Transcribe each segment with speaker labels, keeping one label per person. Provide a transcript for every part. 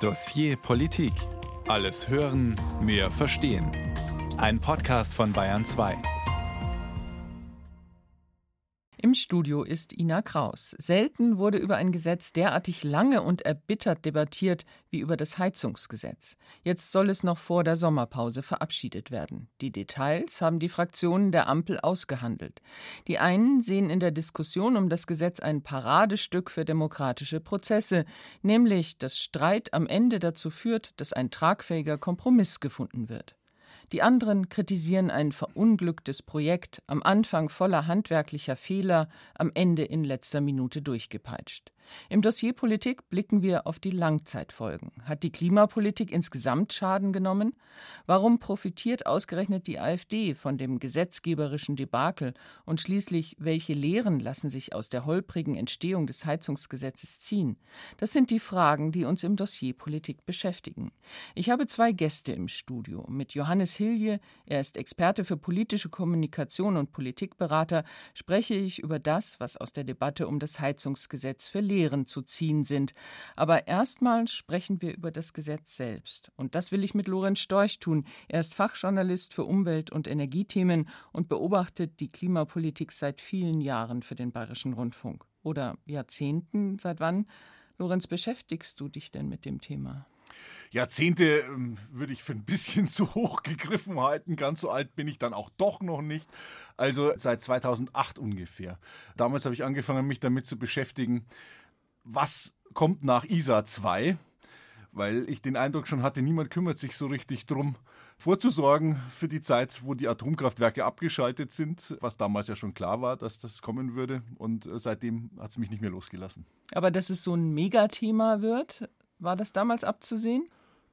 Speaker 1: Dossier Politik. Alles hören, mehr verstehen. Ein Podcast von Bayern 2.
Speaker 2: Im Studio ist Ina Kraus. Selten wurde über ein Gesetz derartig lange und erbittert debattiert wie über das Heizungsgesetz. Jetzt soll es noch vor der Sommerpause verabschiedet werden. Die Details haben die Fraktionen der Ampel ausgehandelt. Die einen sehen in der Diskussion um das Gesetz ein Paradestück für demokratische Prozesse, nämlich dass Streit am Ende dazu führt, dass ein tragfähiger Kompromiss gefunden wird. Die anderen kritisieren ein verunglücktes Projekt, am Anfang voller handwerklicher Fehler, am Ende in letzter Minute durchgepeitscht. Im Dossier Politik blicken wir auf die Langzeitfolgen. Hat die Klimapolitik insgesamt Schaden genommen? Warum profitiert ausgerechnet die AfD von dem gesetzgeberischen Debakel? Und schließlich, welche Lehren lassen sich aus der holprigen Entstehung des Heizungsgesetzes ziehen? Das sind die Fragen, die uns im Dossier Politik beschäftigen. Ich habe zwei Gäste im Studio. Mit Johannes Hilje, er ist Experte für politische Kommunikation und Politikberater, spreche ich über das, was aus der Debatte um das Heizungsgesetz für Lehren zu ziehen sind. Aber erstmal sprechen wir über das Gesetz selbst. Und das will ich mit Lorenz Storch tun. Er ist Fachjournalist für Umwelt- und Energiethemen und beobachtet die Klimapolitik seit vielen Jahren für den Bayerischen Rundfunk. Oder Jahrzehnten. Seit wann, Lorenz, beschäftigst du dich denn mit dem Thema?
Speaker 3: Jahrzehnte ähm, würde ich für ein bisschen zu hoch gegriffen halten. Ganz so alt bin ich dann auch doch noch nicht. Also seit 2008 ungefähr. Damals habe ich angefangen, mich damit zu beschäftigen, was kommt nach ISA 2? Weil ich den Eindruck schon hatte, niemand kümmert sich so richtig drum, vorzusorgen für die Zeit, wo die Atomkraftwerke abgeschaltet sind, was damals ja schon klar war, dass das kommen würde. Und äh, seitdem hat es mich nicht mehr losgelassen.
Speaker 2: Aber dass es so ein Megathema wird, war das damals abzusehen?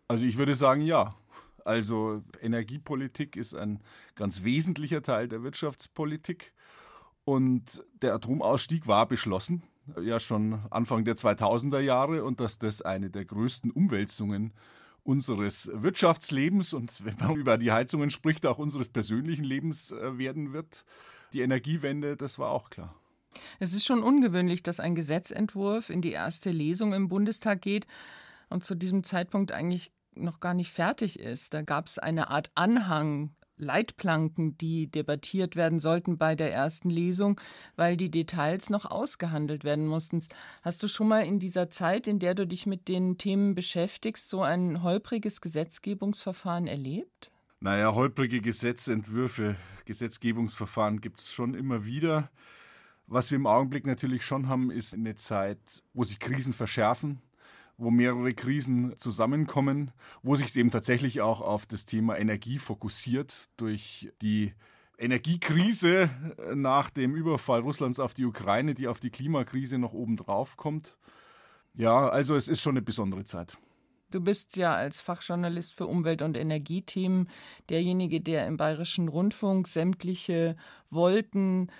Speaker 3: Also ich würde sagen, ja. Also Energiepolitik ist ein ganz wesentlicher Teil der Wirtschaftspolitik. Und der Atomausstieg war beschlossen ja schon Anfang der 2000er Jahre und dass das eine der größten Umwälzungen unseres Wirtschaftslebens und wenn man über die Heizungen spricht, auch unseres persönlichen Lebens äh, werden wird. Die Energiewende, das war auch klar.
Speaker 2: Es ist schon ungewöhnlich, dass ein Gesetzentwurf in die erste Lesung im Bundestag geht und zu diesem Zeitpunkt eigentlich noch gar nicht fertig ist. Da gab es eine Art Anhang Leitplanken, die debattiert werden sollten bei der ersten Lesung, weil die Details noch ausgehandelt werden mussten. Hast du schon mal in dieser Zeit, in der du dich mit den Themen beschäftigst, so ein holpriges Gesetzgebungsverfahren erlebt?
Speaker 3: Naja, holprige Gesetzentwürfe, Gesetzgebungsverfahren gibt es schon immer wieder. Was wir im Augenblick natürlich schon haben, ist eine Zeit, wo sich Krisen verschärfen wo mehrere Krisen zusammenkommen, wo sich es eben tatsächlich auch auf das Thema Energie fokussiert durch die Energiekrise nach dem Überfall Russlands auf die Ukraine, die auf die Klimakrise noch obendrauf kommt. Ja, also es ist schon eine besondere Zeit.
Speaker 2: Du bist ja als Fachjournalist für Umwelt- und Energiethemen derjenige, der im Bayerischen Rundfunk sämtliche Wolken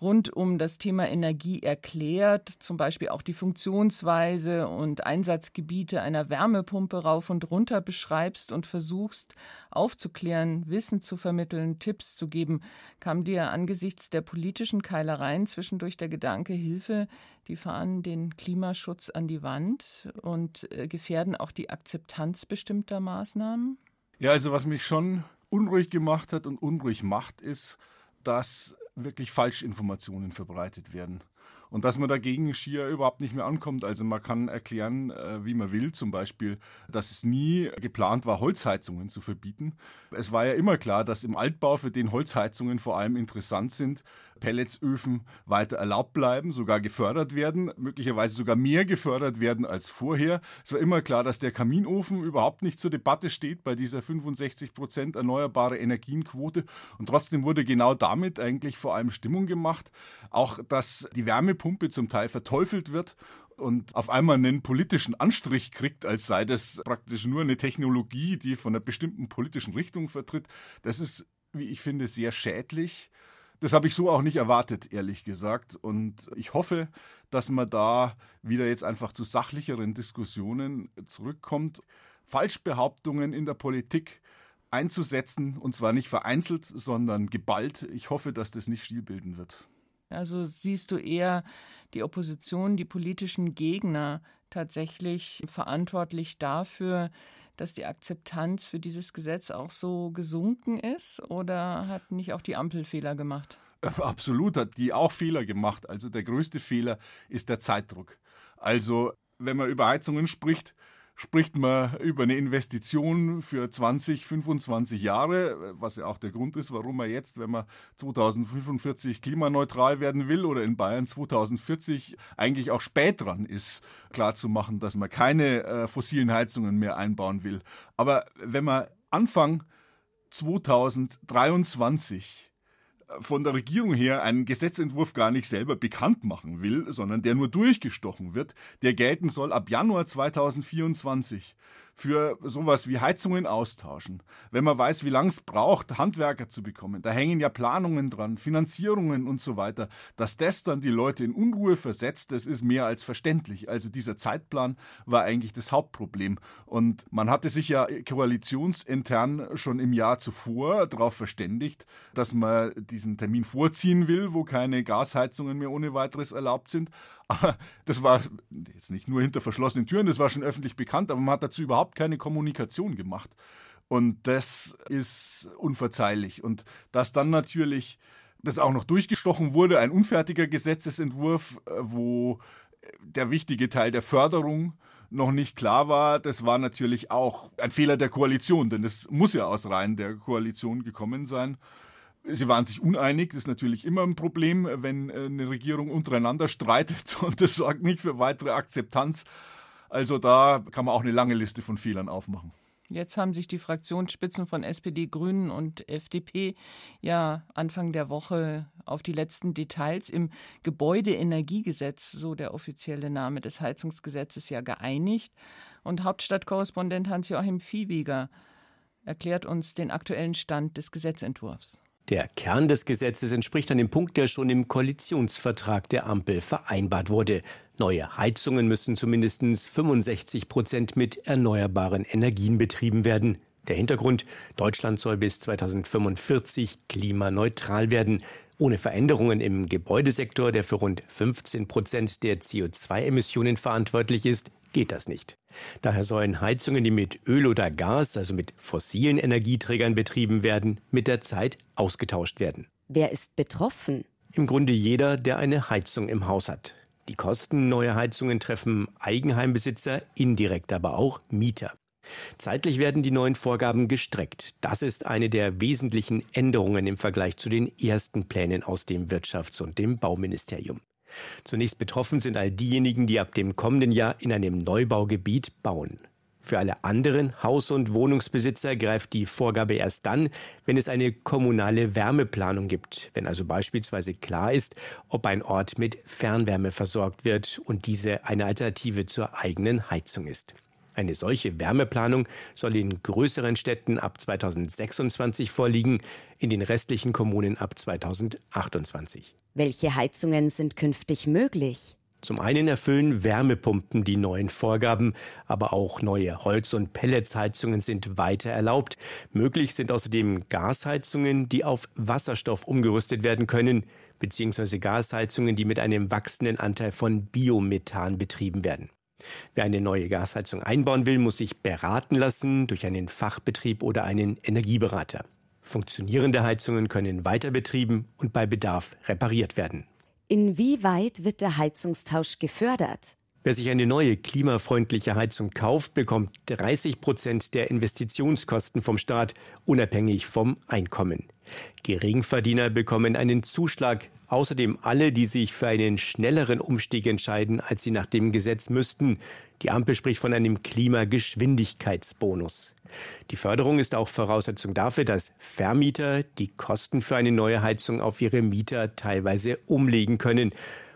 Speaker 2: rund um das Thema Energie erklärt, zum Beispiel auch die Funktionsweise und Einsatzgebiete einer Wärmepumpe rauf und runter beschreibst und versuchst aufzuklären, Wissen zu vermitteln, Tipps zu geben, kam dir angesichts der politischen Keilereien zwischendurch der Gedanke, Hilfe, die fahren den Klimaschutz an die Wand und äh, gefährden auch die Akzeptanz bestimmter Maßnahmen?
Speaker 3: Ja, also was mich schon unruhig gemacht hat und unruhig macht, ist, dass wirklich Falschinformationen verbreitet werden. Und dass man dagegen schier überhaupt nicht mehr ankommt. Also man kann erklären, äh, wie man will, zum Beispiel, dass es nie geplant war, Holzheizungen zu verbieten. Es war ja immer klar, dass im Altbau, für den Holzheizungen vor allem interessant sind, Pelletsöfen weiter erlaubt bleiben, sogar gefördert werden, möglicherweise sogar mehr gefördert werden als vorher. Es war immer klar, dass der Kaminofen überhaupt nicht zur Debatte steht bei dieser 65 Prozent erneuerbare Energienquote. Und trotzdem wurde genau damit eigentlich vor allem Stimmung gemacht. Auch, dass die Wärmepumpe zum Teil verteufelt wird und auf einmal einen politischen Anstrich kriegt, als sei das praktisch nur eine Technologie, die von einer bestimmten politischen Richtung vertritt, das ist, wie ich finde, sehr schädlich. Das habe ich so auch nicht erwartet, ehrlich gesagt. Und ich hoffe, dass man da wieder jetzt einfach zu sachlicheren Diskussionen zurückkommt. Falschbehauptungen in der Politik einzusetzen, und zwar nicht vereinzelt, sondern geballt. Ich hoffe, dass das nicht stilbilden wird.
Speaker 2: Also siehst du eher die Opposition, die politischen Gegner tatsächlich verantwortlich dafür, dass die Akzeptanz für dieses Gesetz auch so gesunken ist? Oder hat nicht auch die Ampel Fehler gemacht?
Speaker 3: Absolut hat die auch Fehler gemacht. Also der größte Fehler ist der Zeitdruck. Also wenn man über Heizungen spricht, spricht man über eine Investition für 20, 25 Jahre, was ja auch der Grund ist, warum man jetzt, wenn man 2045 klimaneutral werden will oder in Bayern 2040 eigentlich auch spät dran ist, klarzumachen, dass man keine äh, fossilen Heizungen mehr einbauen will. Aber wenn man Anfang 2023 von der Regierung her einen Gesetzentwurf gar nicht selber bekannt machen will, sondern der nur durchgestochen wird, der gelten soll ab Januar 2024 für sowas wie Heizungen austauschen. Wenn man weiß, wie lange es braucht, Handwerker zu bekommen, da hängen ja Planungen dran, Finanzierungen und so weiter. Dass das dann die Leute in Unruhe versetzt, das ist mehr als verständlich. Also dieser Zeitplan war eigentlich das Hauptproblem. Und man hatte sich ja koalitionsintern schon im Jahr zuvor darauf verständigt, dass man diesen Termin vorziehen will, wo keine Gasheizungen mehr ohne weiteres erlaubt sind. Das war jetzt nicht nur hinter verschlossenen Türen, das war schon öffentlich bekannt, aber man hat dazu überhaupt keine Kommunikation gemacht. Und das ist unverzeihlich. Und dass dann natürlich das auch noch durchgestochen wurde, ein unfertiger Gesetzesentwurf, äh, wo der wichtige Teil der Förderung noch nicht klar war, das war natürlich auch ein Fehler der Koalition, denn das muss ja aus Reihen der Koalition gekommen sein. Sie waren sich uneinig, das ist natürlich immer ein Problem, wenn äh, eine Regierung untereinander streitet und das sorgt nicht für weitere Akzeptanz. Also da kann man auch eine lange Liste von Fehlern aufmachen.
Speaker 2: Jetzt haben sich die Fraktionsspitzen von SPD, Grünen und FDP ja Anfang der Woche auf die letzten Details im Gebäudeenergiegesetz, so der offizielle Name des Heizungsgesetzes, ja geeinigt. Und Hauptstadtkorrespondent Hans-Joachim Viehweger erklärt uns den aktuellen Stand des Gesetzentwurfs.
Speaker 4: Der Kern des Gesetzes entspricht einem Punkt, der schon im Koalitionsvertrag der Ampel vereinbart wurde. Neue Heizungen müssen zumindest 65 Prozent mit erneuerbaren Energien betrieben werden. Der Hintergrund, Deutschland soll bis 2045 klimaneutral werden. Ohne Veränderungen im Gebäudesektor, der für rund 15 Prozent der CO2-Emissionen verantwortlich ist, geht das nicht. Daher sollen Heizungen, die mit Öl oder Gas, also mit fossilen Energieträgern betrieben werden, mit der Zeit ausgetauscht werden.
Speaker 5: Wer ist betroffen?
Speaker 4: Im Grunde jeder, der eine Heizung im Haus hat. Die Kosten neuer Heizungen treffen Eigenheimbesitzer, indirekt aber auch Mieter. Zeitlich werden die neuen Vorgaben gestreckt. Das ist eine der wesentlichen Änderungen im Vergleich zu den ersten Plänen aus dem Wirtschafts- und dem Bauministerium. Zunächst betroffen sind all diejenigen, die ab dem kommenden Jahr in einem Neubaugebiet bauen. Für alle anderen Haus- und Wohnungsbesitzer greift die Vorgabe erst dann, wenn es eine kommunale Wärmeplanung gibt, wenn also beispielsweise klar ist, ob ein Ort mit Fernwärme versorgt wird und diese eine Alternative zur eigenen Heizung ist. Eine solche Wärmeplanung soll in größeren Städten ab 2026 vorliegen, in den restlichen Kommunen ab 2028.
Speaker 5: Welche Heizungen sind künftig möglich?
Speaker 4: Zum einen erfüllen Wärmepumpen die neuen Vorgaben, aber auch neue Holz- und Pelletsheizungen sind weiter erlaubt. Möglich sind außerdem Gasheizungen, die auf Wasserstoff umgerüstet werden können, beziehungsweise Gasheizungen, die mit einem wachsenden Anteil von Biomethan betrieben werden. Wer eine neue Gasheizung einbauen will, muss sich beraten lassen durch einen Fachbetrieb oder einen Energieberater. Funktionierende Heizungen können weiter betrieben und bei Bedarf repariert werden.
Speaker 5: Inwieweit wird der Heizungstausch gefördert?
Speaker 4: Wer sich eine neue klimafreundliche Heizung kauft, bekommt 30 Prozent der Investitionskosten vom Staat, unabhängig vom Einkommen. Geringverdiener bekommen einen Zuschlag, außerdem alle, die sich für einen schnelleren Umstieg entscheiden, als sie nach dem Gesetz müssten. Die Ampel spricht von einem Klimageschwindigkeitsbonus. Die Förderung ist auch Voraussetzung dafür, dass Vermieter die Kosten für eine neue Heizung auf ihre Mieter teilweise umlegen können.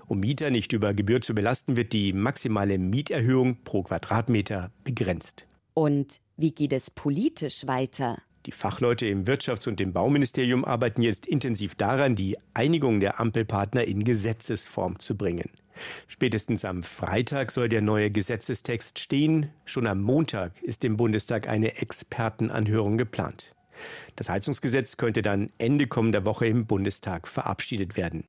Speaker 4: Um Mieter nicht über Gebühr zu belasten, wird die maximale Mieterhöhung pro Quadratmeter begrenzt.
Speaker 5: Und wie geht es politisch weiter?
Speaker 4: Die Fachleute im Wirtschafts- und im Bauministerium arbeiten jetzt intensiv daran, die Einigung der Ampelpartner in Gesetzesform zu bringen. Spätestens am Freitag soll der neue Gesetzestext stehen. Schon am Montag ist im Bundestag eine Expertenanhörung geplant. Das Heizungsgesetz könnte dann Ende kommender Woche im Bundestag verabschiedet werden.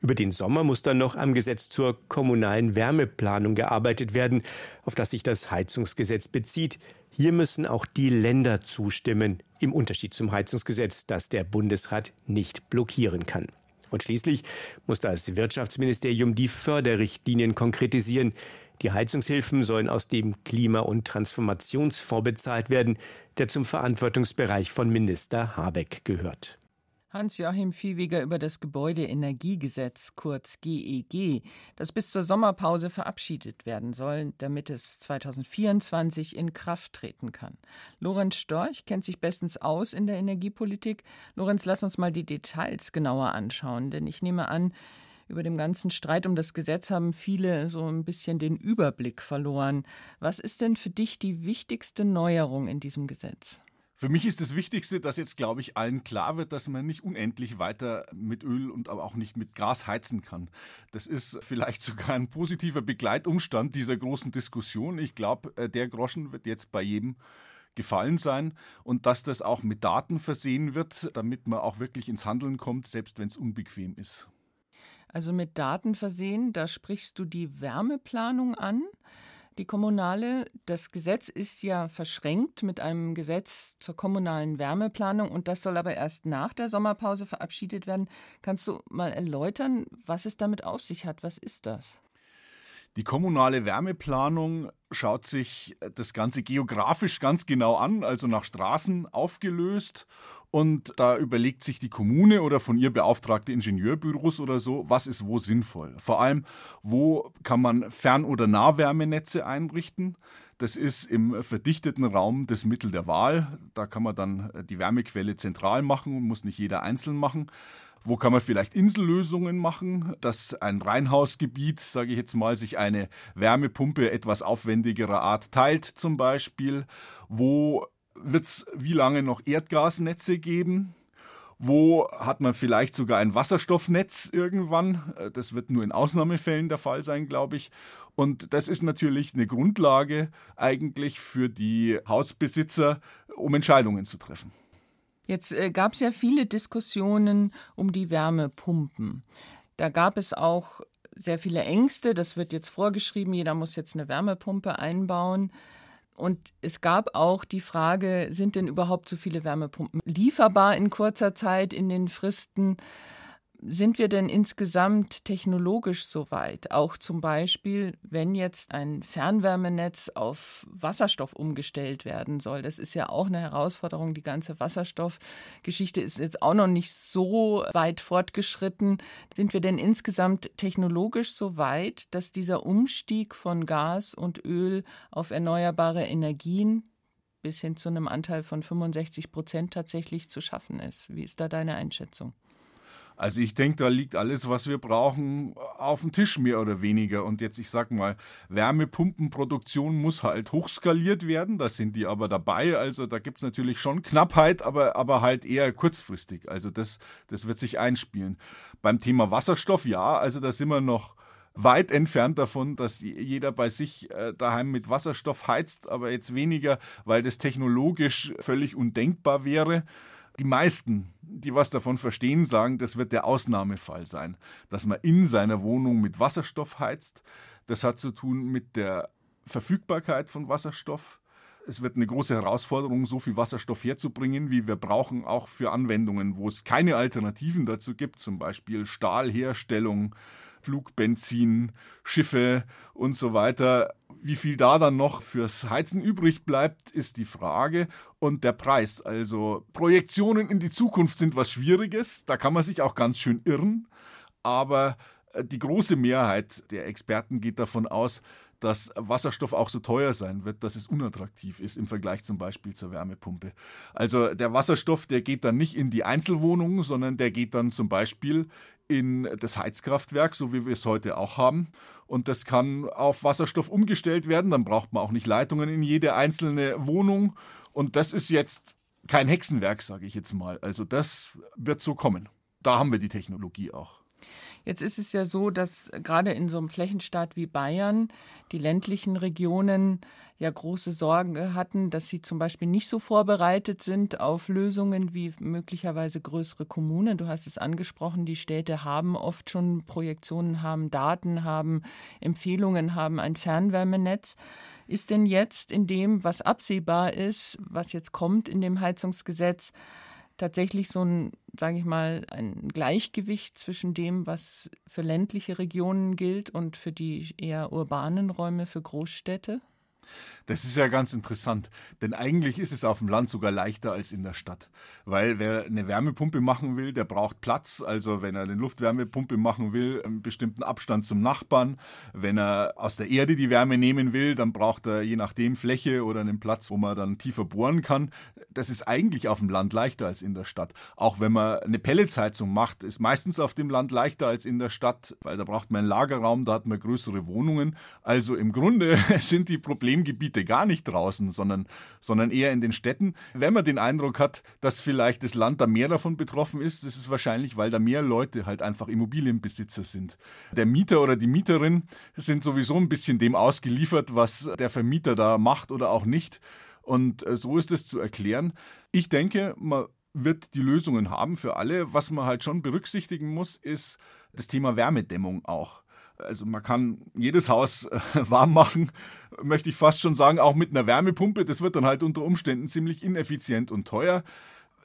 Speaker 4: Über den Sommer muss dann noch am Gesetz zur kommunalen Wärmeplanung gearbeitet werden, auf das sich das Heizungsgesetz bezieht. Hier müssen auch die Länder zustimmen, im Unterschied zum Heizungsgesetz, das der Bundesrat nicht blockieren kann. Und schließlich muss das Wirtschaftsministerium die Förderrichtlinien konkretisieren. Die Heizungshilfen sollen aus dem Klima- und Transformationsfonds bezahlt werden, der zum Verantwortungsbereich von Minister Habeck gehört.
Speaker 2: Hans-Joachim Viehweger über das Gebäudeenergiegesetz, kurz GEG, das bis zur Sommerpause verabschiedet werden soll, damit es 2024 in Kraft treten kann. Lorenz Storch kennt sich bestens aus in der Energiepolitik. Lorenz, lass uns mal die Details genauer anschauen, denn ich nehme an, über dem ganzen Streit um das Gesetz haben viele so ein bisschen den Überblick verloren. Was ist denn für dich die wichtigste Neuerung in diesem Gesetz?
Speaker 3: Für mich ist das Wichtigste, dass jetzt, glaube ich, allen klar wird, dass man nicht unendlich weiter mit Öl und aber auch nicht mit Gas heizen kann. Das ist vielleicht sogar ein positiver Begleitumstand dieser großen Diskussion. Ich glaube, äh, der Groschen wird jetzt bei jedem gefallen sein und dass das auch mit Daten versehen wird, damit man auch wirklich ins Handeln kommt, selbst wenn es unbequem ist.
Speaker 2: Also mit Daten versehen, da sprichst du die Wärmeplanung an die kommunale. Das Gesetz ist ja verschränkt mit einem Gesetz zur kommunalen Wärmeplanung und das soll aber erst nach der Sommerpause verabschiedet werden. Kannst du mal erläutern, was es damit auf sich hat? Was ist das?
Speaker 3: Die kommunale Wärmeplanung schaut sich das Ganze geografisch ganz genau an, also nach Straßen aufgelöst. Und da überlegt sich die Kommune oder von ihr beauftragte Ingenieurbüros oder so, was ist wo sinnvoll. Vor allem, wo kann man Fern- oder Nahwärmenetze einrichten. Das ist im verdichteten Raum das Mittel der Wahl. Da kann man dann die Wärmequelle zentral machen und muss nicht jeder einzeln machen. Wo kann man vielleicht Insellösungen machen, dass ein Reinhausgebiet, sage ich jetzt mal, sich eine Wärmepumpe etwas aufwendigerer Art teilt zum Beispiel? Wo wird es wie lange noch Erdgasnetze geben? Wo hat man vielleicht sogar ein Wasserstoffnetz irgendwann? Das wird nur in Ausnahmefällen der Fall sein, glaube ich. Und das ist natürlich eine Grundlage eigentlich für die Hausbesitzer, um Entscheidungen zu treffen.
Speaker 2: Jetzt äh, gab es ja viele Diskussionen um die Wärmepumpen. Da gab es auch sehr viele Ängste. Das wird jetzt vorgeschrieben, jeder muss jetzt eine Wärmepumpe einbauen. Und es gab auch die Frage, sind denn überhaupt so viele Wärmepumpen lieferbar in kurzer Zeit in den Fristen? Sind wir denn insgesamt technologisch so weit? Auch zum Beispiel, wenn jetzt ein Fernwärmenetz auf Wasserstoff umgestellt werden soll. Das ist ja auch eine Herausforderung. Die ganze Wasserstoffgeschichte ist jetzt auch noch nicht so weit fortgeschritten. Sind wir denn insgesamt technologisch so weit, dass dieser Umstieg von Gas und Öl auf erneuerbare Energien bis hin zu einem Anteil von 65 Prozent tatsächlich zu schaffen ist? Wie ist da deine Einschätzung?
Speaker 3: Also ich denke, da liegt alles, was wir brauchen, auf dem Tisch mehr oder weniger. Und jetzt, ich sag mal, Wärmepumpenproduktion muss halt hochskaliert werden. Da sind die aber dabei. Also da gibt es natürlich schon Knappheit, aber, aber halt eher kurzfristig. Also das, das wird sich einspielen. Beim Thema Wasserstoff, ja, also da sind wir noch weit entfernt davon, dass jeder bei sich äh, daheim mit Wasserstoff heizt, aber jetzt weniger, weil das technologisch völlig undenkbar wäre. Die meisten, die was davon verstehen, sagen, das wird der Ausnahmefall sein, dass man in seiner Wohnung mit Wasserstoff heizt. Das hat zu tun mit der Verfügbarkeit von Wasserstoff. Es wird eine große Herausforderung, so viel Wasserstoff herzubringen, wie wir brauchen, auch für Anwendungen, wo es keine Alternativen dazu gibt, zum Beispiel Stahlherstellung, Flugbenzin, Schiffe und so weiter. Wie viel da dann noch fürs Heizen übrig bleibt, ist die Frage. Und der Preis. Also Projektionen in die Zukunft sind was Schwieriges. Da kann man sich auch ganz schön irren. Aber äh, die große Mehrheit der Experten geht davon aus, dass Wasserstoff auch so teuer sein wird, dass es unattraktiv ist im Vergleich zum Beispiel zur Wärmepumpe. Also der Wasserstoff, der geht dann nicht in die Einzelwohnungen, sondern der geht dann zum Beispiel in das Heizkraftwerk, so wie wir es heute auch haben. Und das kann auf Wasserstoff umgestellt werden. Dann braucht man auch nicht Leitungen in jede einzelne Wohnung. Und das ist jetzt kein Hexenwerk, sage ich jetzt mal. Also das wird so kommen. Da haben wir die Technologie auch.
Speaker 2: Jetzt ist es ja so, dass gerade in so einem Flächenstaat wie Bayern die ländlichen Regionen ja große Sorgen hatten, dass sie zum Beispiel nicht so vorbereitet sind auf Lösungen wie möglicherweise größere Kommunen. Du hast es angesprochen, die Städte haben oft schon Projektionen, haben Daten, haben Empfehlungen, haben ein Fernwärmenetz. Ist denn jetzt in dem, was absehbar ist, was jetzt kommt in dem Heizungsgesetz, tatsächlich so ein, sage ich mal, ein Gleichgewicht zwischen dem, was für ländliche Regionen gilt und für die eher urbanen Räume, für Großstädte?
Speaker 3: Das ist ja ganz interessant, denn eigentlich ist es auf dem Land sogar leichter als in der Stadt. Weil wer eine Wärmepumpe machen will, der braucht Platz. Also wenn er eine Luftwärmepumpe machen will, einen bestimmten Abstand zum Nachbarn. Wenn er aus der Erde die Wärme nehmen will, dann braucht er je nachdem Fläche oder einen Platz, wo man dann tiefer bohren kann. Das ist eigentlich auf dem Land leichter als in der Stadt. Auch wenn man eine Pelletsheizung macht, ist meistens auf dem Land leichter als in der Stadt, weil da braucht man einen Lagerraum, da hat man größere Wohnungen. Also im Grunde sind die Problemgebiete Gebiete gar nicht draußen, sondern, sondern eher in den Städten. Wenn man den Eindruck hat, dass vielleicht das Land da mehr davon betroffen ist, das ist wahrscheinlich, weil da mehr Leute halt einfach Immobilienbesitzer sind. Der Mieter oder die Mieterin sind sowieso ein bisschen dem ausgeliefert, was der Vermieter da macht oder auch nicht. Und äh, so ist es zu erklären. Ich denke, man wird die Lösungen haben für alle. Was man halt schon berücksichtigen muss, ist das Thema Wärmedämmung auch. Also man kann jedes Haus äh, warm machen, möchte ich fast schon sagen, auch mit einer Wärmepumpe. Das wird dann halt unter Umständen ziemlich ineffizient und teuer.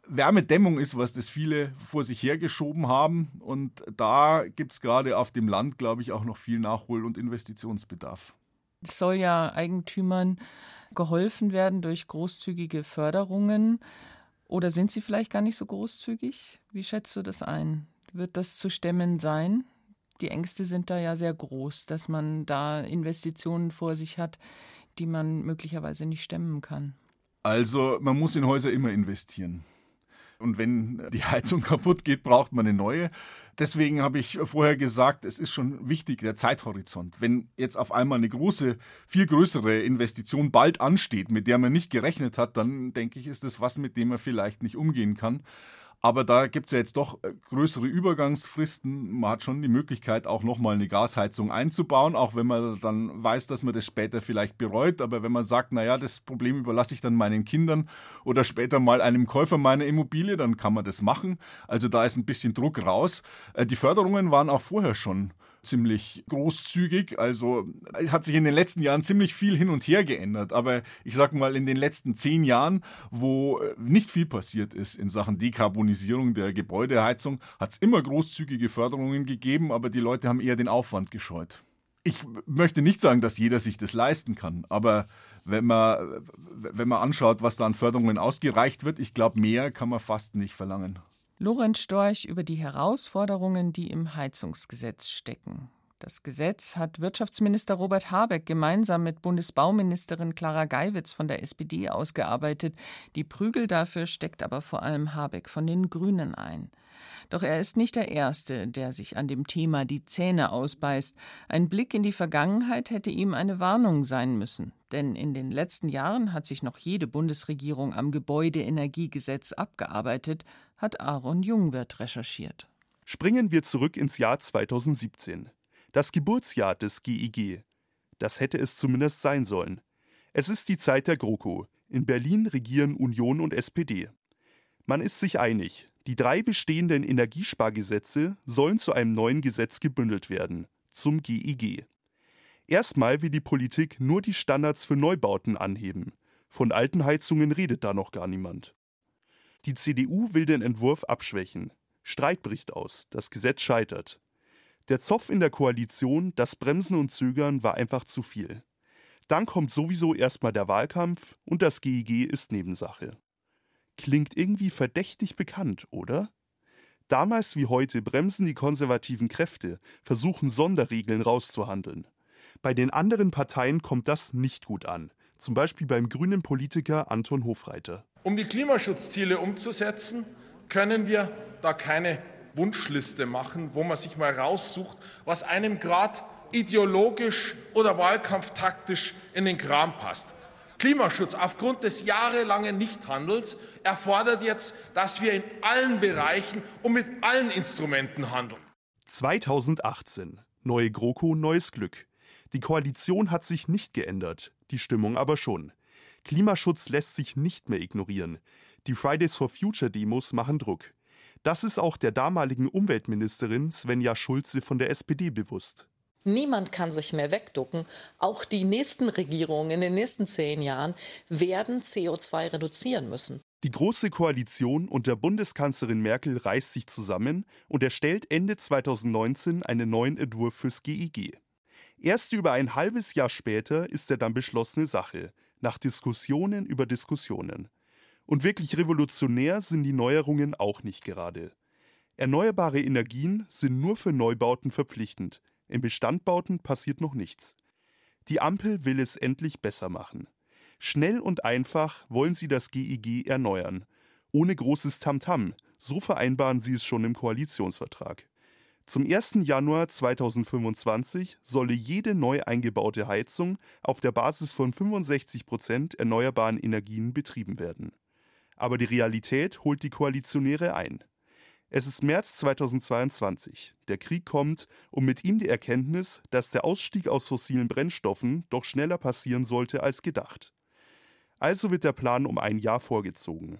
Speaker 3: Wärmedämmung ist was, das viele vor sich hergeschoben haben. Und da gibt es gerade auf dem Land, glaube ich, auch noch viel Nachhol- und Investitionsbedarf.
Speaker 2: Es soll ja Eigentümern geholfen werden durch großzügige Förderungen. Oder sind sie vielleicht gar nicht so großzügig? Wie schätzt du das ein? Wird das zu stemmen sein? Die Ängste sind da ja sehr groß, dass man da Investitionen vor sich hat, die man möglicherweise nicht stemmen kann.
Speaker 3: Also man muss in Häuser immer investieren. Und wenn die Heizung kaputt geht, braucht man eine neue. Deswegen habe ich vorher gesagt, es ist schon wichtig, der Zeithorizont. Wenn jetzt auf einmal eine große, viel größere Investition bald ansteht, mit der man nicht gerechnet hat, dann denke ich, ist das was, mit dem man vielleicht nicht umgehen kann. Aber da gibt es ja jetzt doch äh, größere Übergangsfristen. Man hat schon die Möglichkeit, auch nochmal eine Gasheizung einzubauen, auch wenn man dann weiß, dass man das später vielleicht bereut. Aber wenn man sagt, naja, das Problem überlasse ich dann meinen Kindern oder später mal einem Käufer meiner Immobilie, dann kann man das machen. Also da ist ein bisschen Druck raus. Äh, die Förderungen waren auch vorher schon ziemlich großzügig. Also hat sich in den letzten Jahren ziemlich viel hin und her geändert. Aber ich sage mal, in den letzten zehn Jahren, wo äh, nicht viel passiert ist in Sachen Dekarbonisierung der Gebäudeheizung, hat es immer großzügige Förderungen gegeben, aber die Leute haben eher den Aufwand gescheut. Ich möchte nicht sagen, dass jeder sich das leisten kann, aber wenn man, wenn man anschaut, was da an Förderungen ausgereicht wird, ich glaube, mehr kann man fast nicht verlangen.
Speaker 2: Lorenz Storch über die Herausforderungen, die im Heizungsgesetz stecken. Das Gesetz hat Wirtschaftsminister Robert Habeck gemeinsam mit Bundesbauministerin Clara Geiwitz von der SPD ausgearbeitet. Die Prügel dafür steckt aber vor allem Habeck von den Grünen ein. Doch er ist nicht der Erste, der sich an dem Thema die Zähne ausbeißt. Ein Blick in die Vergangenheit hätte ihm eine Warnung sein müssen. Denn in den letzten Jahren hat sich noch jede Bundesregierung am Gebäudeenergiegesetz abgearbeitet, hat Aaron Jungwirth recherchiert.
Speaker 6: Springen wir zurück ins Jahr 2017. Das Geburtsjahr des GIG. Das hätte es zumindest sein sollen. Es ist die Zeit der GroKo. In Berlin regieren Union und SPD. Man ist sich einig, die drei bestehenden Energiespargesetze sollen zu einem neuen Gesetz gebündelt werden, zum GIG. Erstmal will die Politik nur die Standards für Neubauten anheben. Von alten Heizungen redet da noch gar niemand. Die CDU will den Entwurf abschwächen. Streit bricht aus, das Gesetz scheitert. Der Zoff in der Koalition, das Bremsen und Zögern war einfach zu viel. Dann kommt sowieso erstmal der Wahlkampf und das GIG ist Nebensache. Klingt irgendwie verdächtig bekannt, oder? Damals wie heute bremsen die konservativen Kräfte, versuchen Sonderregeln rauszuhandeln. Bei den anderen Parteien kommt das nicht gut an, zum Beispiel beim grünen Politiker Anton Hofreiter.
Speaker 7: Um die Klimaschutzziele umzusetzen, können wir da keine Wunschliste machen, wo man sich mal raussucht, was einem gerade ideologisch oder wahlkampftaktisch in den Kram passt. Klimaschutz aufgrund des jahrelangen Nichthandels erfordert jetzt, dass wir in allen Bereichen und mit allen Instrumenten handeln.
Speaker 6: 2018. Neue GroKo, neues Glück. Die Koalition hat sich nicht geändert, die Stimmung aber schon. Klimaschutz lässt sich nicht mehr ignorieren. Die Fridays for Future Demos machen Druck. Das ist auch der damaligen Umweltministerin Svenja Schulze von der SPD bewusst.
Speaker 8: Niemand kann sich mehr wegducken. Auch die nächsten Regierungen in den nächsten zehn Jahren werden CO2 reduzieren müssen.
Speaker 6: Die Große Koalition unter Bundeskanzlerin Merkel reißt sich zusammen und erstellt Ende 2019 einen neuen Entwurf fürs GEG. Erst über ein halbes Jahr später ist er dann beschlossene Sache, nach Diskussionen über Diskussionen. Und wirklich revolutionär sind die Neuerungen auch nicht gerade. Erneuerbare Energien sind nur für Neubauten verpflichtend. In Bestandbauten passiert noch nichts. Die Ampel will es endlich besser machen. Schnell und einfach wollen sie das GIG erneuern. Ohne großes Tamtam. So vereinbaren sie es schon im Koalitionsvertrag. Zum 1. Januar 2025 solle jede neu eingebaute Heizung auf der Basis von 65 Prozent erneuerbaren Energien betrieben werden. Aber die Realität holt die Koalitionäre ein. Es ist März 2022. Der Krieg kommt und mit ihm die Erkenntnis, dass der Ausstieg aus fossilen Brennstoffen doch schneller passieren sollte als gedacht. Also wird der Plan um ein Jahr vorgezogen.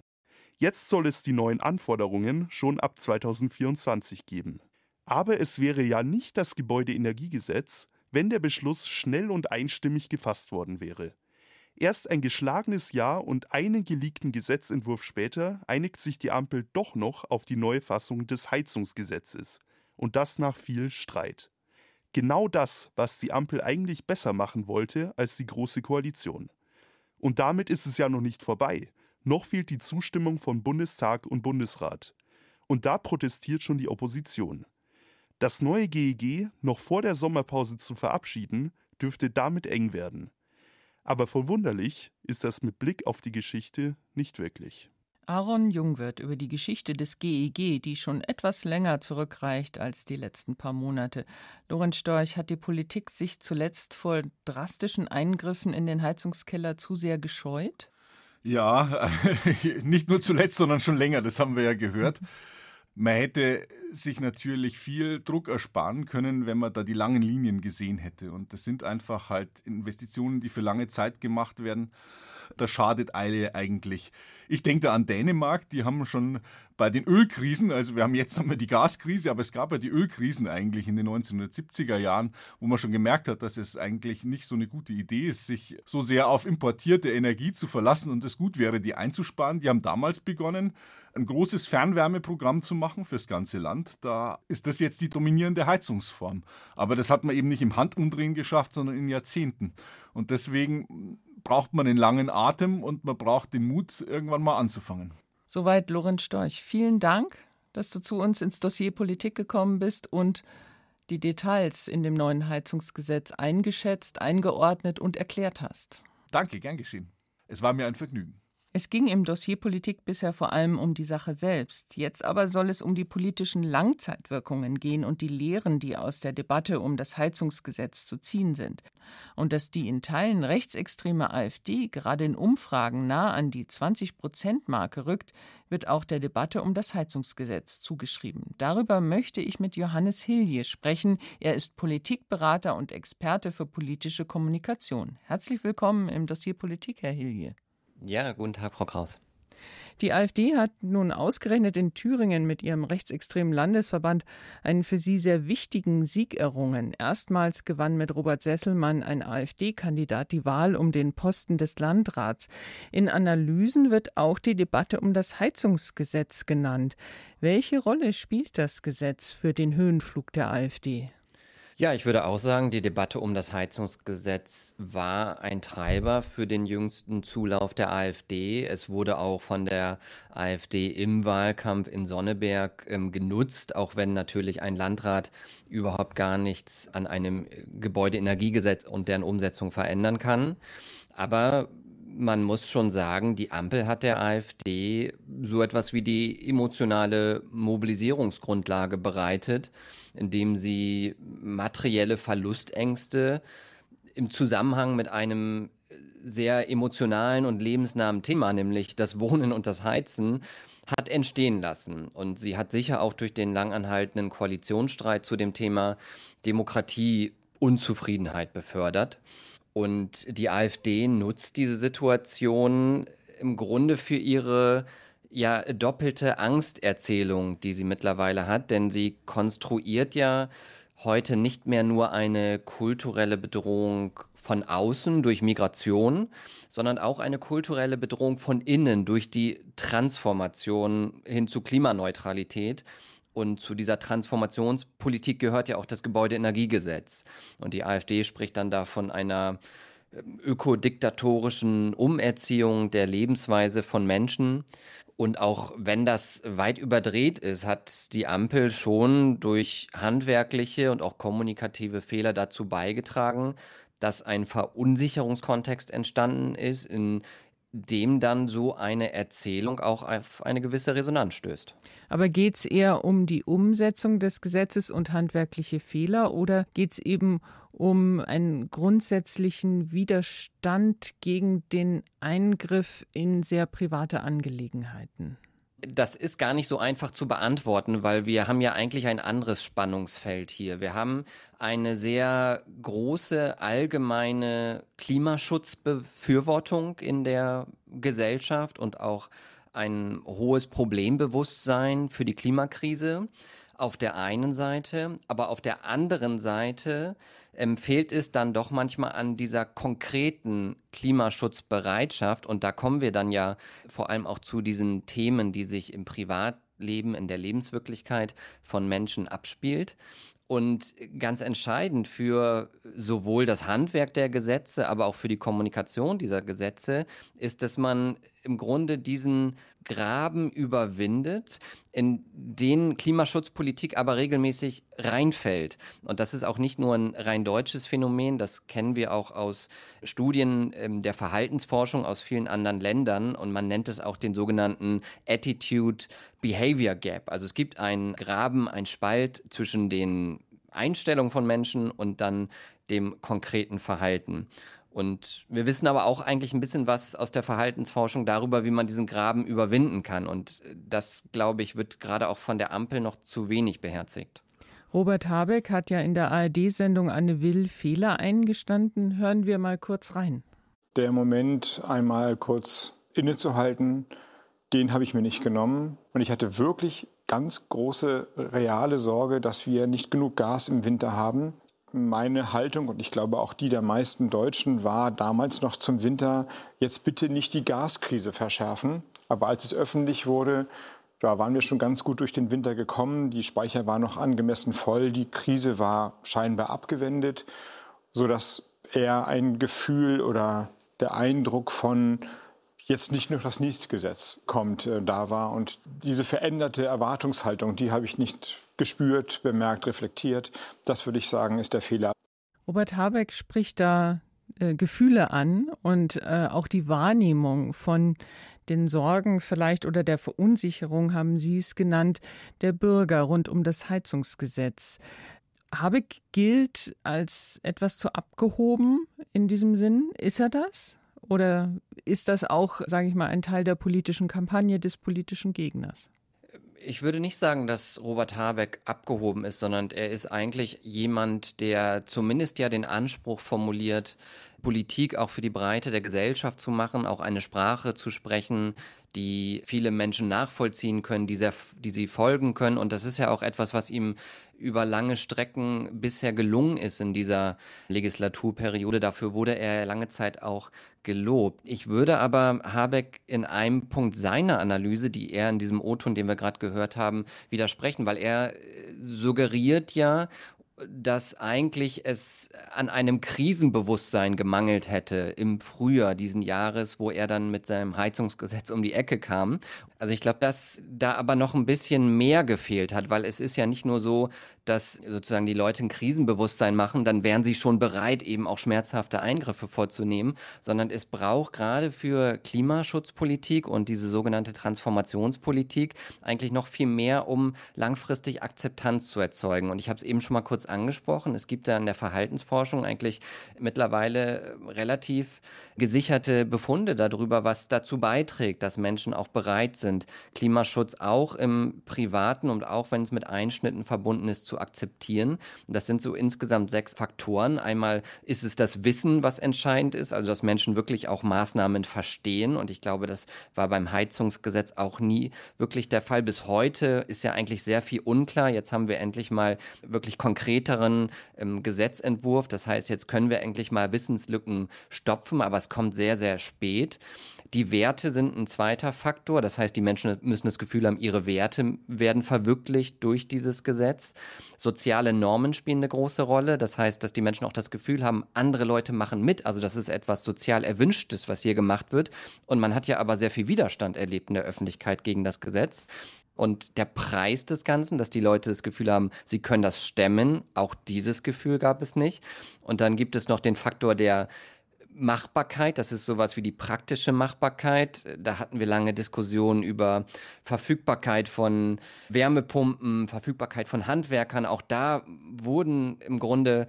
Speaker 6: Jetzt soll es die neuen Anforderungen schon ab 2024 geben. Aber es wäre ja nicht das Gebäudeenergiegesetz, wenn der Beschluss schnell und einstimmig gefasst worden wäre. Erst ein geschlagenes Jahr und einen geleakten Gesetzentwurf später einigt sich die Ampel doch noch auf die neue Fassung des Heizungsgesetzes. Und das nach viel Streit. Genau das, was die Ampel eigentlich besser machen wollte als die Große Koalition. Und damit ist es ja noch nicht vorbei. Noch fehlt die Zustimmung von Bundestag und Bundesrat. Und da protestiert schon die Opposition. Das neue GEG noch vor der Sommerpause zu verabschieden, dürfte damit eng werden. Aber verwunderlich ist das mit Blick auf die Geschichte nicht wirklich.
Speaker 2: Aaron Jungwirth über die Geschichte des GEG, die schon etwas länger zurückreicht als die letzten paar Monate. Lorenz Storch, hat die Politik sich zuletzt vor drastischen Eingriffen in den Heizungskeller zu sehr gescheut?
Speaker 3: Ja, nicht nur zuletzt, sondern schon länger, das haben wir ja gehört. Man hätte sich natürlich viel Druck ersparen können, wenn man da die langen Linien gesehen hätte. Und das sind einfach halt Investitionen, die für lange Zeit gemacht werden da schadet Eile eigentlich. Ich denke da an Dänemark, die haben schon bei den Ölkrisen, also wir haben jetzt haben wir die Gaskrise, aber es gab ja die Ölkrisen eigentlich in den 1970er Jahren, wo man schon gemerkt hat, dass es eigentlich nicht so eine gute Idee ist, sich so sehr auf importierte Energie zu verlassen und es gut wäre, die einzusparen. Die haben damals begonnen, ein großes Fernwärmeprogramm zu machen fürs ganze Land. Da ist das jetzt die dominierende Heizungsform. Aber das hat man eben nicht im Handumdrehen geschafft, sondern in Jahrzehnten. Und deswegen braucht man den langen Atem und man braucht den Mut, irgendwann mal anzufangen.
Speaker 2: Soweit Lorenz Storch. Vielen Dank, dass du zu uns ins Dossier Politik gekommen bist und die Details in dem neuen Heizungsgesetz eingeschätzt, eingeordnet und erklärt hast.
Speaker 3: Danke, gern geschehen. Es war mir ein Vergnügen.
Speaker 2: Es ging im Dossier Politik bisher vor allem um die Sache selbst. Jetzt aber soll es um die politischen Langzeitwirkungen gehen und die Lehren, die aus der Debatte um das Heizungsgesetz zu ziehen sind. Und dass die in Teilen rechtsextreme AfD gerade in Umfragen nah an die 20-Prozent-Marke rückt, wird auch der Debatte um das Heizungsgesetz zugeschrieben. Darüber möchte ich mit Johannes Hilje sprechen. Er ist Politikberater und Experte für politische Kommunikation. Herzlich willkommen im Dossier Politik, Herr Hilje.
Speaker 9: Ja, guten Tag, Frau Kraus.
Speaker 2: Die AfD hat nun ausgerechnet in Thüringen mit ihrem rechtsextremen Landesverband einen für sie sehr wichtigen Sieg errungen. Erstmals gewann mit Robert Sesselmann ein AfD-Kandidat die Wahl um den Posten des Landrats. In Analysen wird auch die Debatte um das Heizungsgesetz genannt. Welche Rolle spielt das Gesetz für den Höhenflug der AfD?
Speaker 9: Ja, ich würde auch sagen, die Debatte um das Heizungsgesetz war ein Treiber für den jüngsten Zulauf der AfD. Es wurde auch von der AfD im Wahlkampf in Sonneberg ähm, genutzt, auch wenn natürlich ein Landrat überhaupt gar nichts an einem Gebäudeenergiegesetz und deren Umsetzung verändern kann. Aber man muss schon sagen, die Ampel hat der AfD so etwas wie die emotionale Mobilisierungsgrundlage bereitet, indem sie materielle Verlustängste im Zusammenhang mit einem sehr emotionalen und lebensnahen Thema, nämlich das Wohnen und das Heizen, hat entstehen lassen. Und sie hat sicher auch durch den langanhaltenden Koalitionsstreit zu dem Thema Demokratie Unzufriedenheit befördert. Und die AfD nutzt diese Situation im Grunde für ihre ja doppelte Angsterzählung, die sie mittlerweile hat, denn sie konstruiert ja heute nicht mehr nur eine kulturelle Bedrohung von außen durch Migration, sondern auch eine kulturelle Bedrohung von innen durch die Transformation hin zu Klimaneutralität. Und zu dieser Transformationspolitik gehört ja auch das Gebäudeenergiegesetz. Und die AfD spricht dann da von einer ähm, ökodiktatorischen Umerziehung der Lebensweise von Menschen. Und auch wenn das weit überdreht ist, hat die Ampel schon durch handwerkliche und auch kommunikative Fehler dazu beigetragen, dass ein Verunsicherungskontext entstanden ist, in dem dann so eine Erzählung auch auf eine gewisse Resonanz stößt.
Speaker 2: Aber geht es eher um die Umsetzung des Gesetzes und handwerkliche Fehler oder geht es eben um einen grundsätzlichen Widerstand gegen den Eingriff in sehr private Angelegenheiten?
Speaker 9: Das ist gar nicht so einfach zu beantworten, weil wir haben ja eigentlich ein anderes Spannungsfeld hier. Wir haben eine sehr große allgemeine Klimaschutzbefürwortung in der Gesellschaft und auch ein hohes Problembewusstsein für die Klimakrise auf der einen Seite, aber auf der anderen Seite ähm, fehlt es dann doch manchmal an dieser konkreten Klimaschutzbereitschaft. Und da kommen wir dann ja vor allem auch zu diesen Themen, die sich im Privatleben, in der Lebenswirklichkeit von Menschen abspielt. Und ganz entscheidend für sowohl das Handwerk der Gesetze, aber auch für die Kommunikation dieser Gesetze ist, dass man im Grunde diesen Graben überwindet, in den Klimaschutzpolitik aber regelmäßig reinfällt. Und das ist auch nicht nur ein rein deutsches Phänomen, das kennen wir auch aus Studien ähm, der Verhaltensforschung aus vielen anderen Ländern und man nennt es auch den sogenannten Attitude Behavior Gap. Also es gibt einen Graben, einen Spalt zwischen den Einstellungen von Menschen und dann dem konkreten Verhalten. Und wir wissen aber auch eigentlich ein bisschen was aus der Verhaltensforschung darüber, wie man diesen Graben überwinden kann. Und das, glaube ich, wird gerade auch von der Ampel noch zu wenig beherzigt.
Speaker 2: Robert Habeck hat ja in der ARD-Sendung Anne Will Fehler eingestanden. Hören wir mal kurz rein.
Speaker 10: Der Moment, einmal kurz innezuhalten, den habe ich mir nicht genommen. Und ich hatte wirklich ganz große reale Sorge, dass wir nicht genug Gas im Winter haben meine Haltung und ich glaube auch die der meisten Deutschen war damals noch zum Winter, jetzt bitte nicht die Gaskrise verschärfen. Aber als es öffentlich wurde, da waren wir schon ganz gut durch den Winter gekommen. Die Speicher waren noch angemessen voll. Die Krise war scheinbar abgewendet, sodass eher ein Gefühl oder der Eindruck von jetzt nicht nur das nächste Gesetz kommt, äh, da war. Und diese veränderte Erwartungshaltung, die habe ich nicht gespürt, bemerkt, reflektiert. Das würde ich sagen, ist der Fehler.
Speaker 2: Robert Habeck spricht da äh, Gefühle an und äh, auch die Wahrnehmung von den Sorgen vielleicht oder der Verunsicherung, haben Sie es genannt, der Bürger rund um das Heizungsgesetz. Habeck gilt als etwas zu abgehoben in diesem Sinn. Ist er das? Oder ist das auch, sage ich mal, ein Teil der politischen Kampagne des politischen Gegners?
Speaker 9: Ich würde nicht sagen, dass Robert Habeck abgehoben ist, sondern er ist eigentlich jemand, der zumindest ja den Anspruch formuliert, Politik auch für die Breite der Gesellschaft zu machen, auch eine Sprache zu sprechen, die viele Menschen nachvollziehen können, die, sehr, die sie folgen können. Und das ist ja auch etwas, was ihm über lange Strecken bisher gelungen ist in dieser Legislaturperiode. Dafür wurde er lange Zeit auch gelobt. Ich würde aber Habeck in einem Punkt seiner Analyse, die er in diesem O-Ton, den wir gerade gehört haben, widersprechen, weil er suggeriert ja dass eigentlich es an einem Krisenbewusstsein gemangelt hätte im Frühjahr diesen Jahres, wo er dann mit seinem Heizungsgesetz um die Ecke kam. Also ich glaube, dass da aber noch ein bisschen mehr gefehlt hat, weil es ist ja nicht nur so, dass sozusagen die Leute ein Krisenbewusstsein machen, dann wären sie schon bereit, eben auch schmerzhafte Eingriffe vorzunehmen, sondern es braucht gerade für Klimaschutzpolitik und diese sogenannte Transformationspolitik eigentlich noch viel mehr, um langfristig Akzeptanz zu erzeugen. Und ich habe es eben schon mal kurz angesprochen, es gibt da in der Verhaltensforschung eigentlich mittlerweile relativ gesicherte Befunde darüber, was dazu beiträgt, dass Menschen auch bereit sind, Klimaschutz auch im privaten und auch wenn es mit Einschnitten verbunden ist, zu akzeptieren. Das sind so insgesamt sechs Faktoren. Einmal ist es das Wissen, was entscheidend ist, also dass Menschen wirklich auch Maßnahmen verstehen. Und ich glaube, das war beim Heizungsgesetz auch nie wirklich der Fall. Bis heute ist ja eigentlich sehr viel unklar. Jetzt haben wir endlich mal wirklich konkreteren ähm, Gesetzentwurf. Das heißt, jetzt können wir endlich mal Wissenslücken stopfen, aber es kommt sehr, sehr spät. Die Werte sind ein zweiter Faktor. Das heißt, die Menschen müssen das Gefühl haben, ihre Werte werden verwirklicht durch dieses Gesetz. Soziale Normen spielen eine große Rolle. Das heißt, dass die Menschen auch das Gefühl haben, andere Leute machen mit. Also das ist etwas sozial Erwünschtes, was hier gemacht wird. Und man hat ja aber sehr viel Widerstand erlebt in der Öffentlichkeit gegen das Gesetz. Und der Preis des Ganzen, dass die Leute das Gefühl haben, sie können das stemmen, auch dieses Gefühl gab es nicht. Und dann gibt es noch den Faktor der Machbarkeit, das ist sowas wie die praktische Machbarkeit. Da hatten wir lange Diskussionen über Verfügbarkeit von Wärmepumpen, Verfügbarkeit von Handwerkern. Auch da wurden im Grunde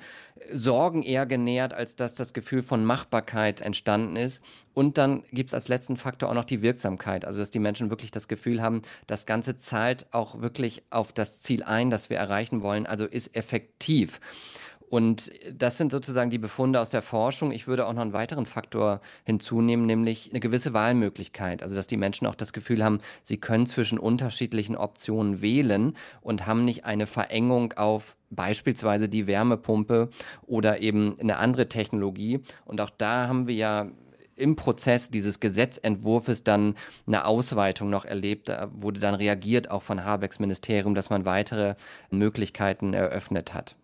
Speaker 9: Sorgen eher genährt, als dass das Gefühl von Machbarkeit entstanden ist. Und dann gibt es als letzten Faktor auch noch die Wirksamkeit, also dass die Menschen wirklich das Gefühl haben, das Ganze zahlt auch wirklich auf das Ziel ein, das wir erreichen wollen, also ist effektiv. Und das sind sozusagen die Befunde aus der Forschung. Ich würde auch noch einen weiteren Faktor hinzunehmen, nämlich eine gewisse Wahlmöglichkeit. Also dass die Menschen auch das Gefühl haben, sie können zwischen unterschiedlichen Optionen wählen und haben nicht eine Verengung auf beispielsweise die Wärmepumpe oder eben eine andere Technologie. Und auch da haben wir ja im Prozess dieses Gesetzentwurfs dann eine Ausweitung noch erlebt. Da wurde dann reagiert auch von Habecks Ministerium, dass man weitere Möglichkeiten eröffnet hat.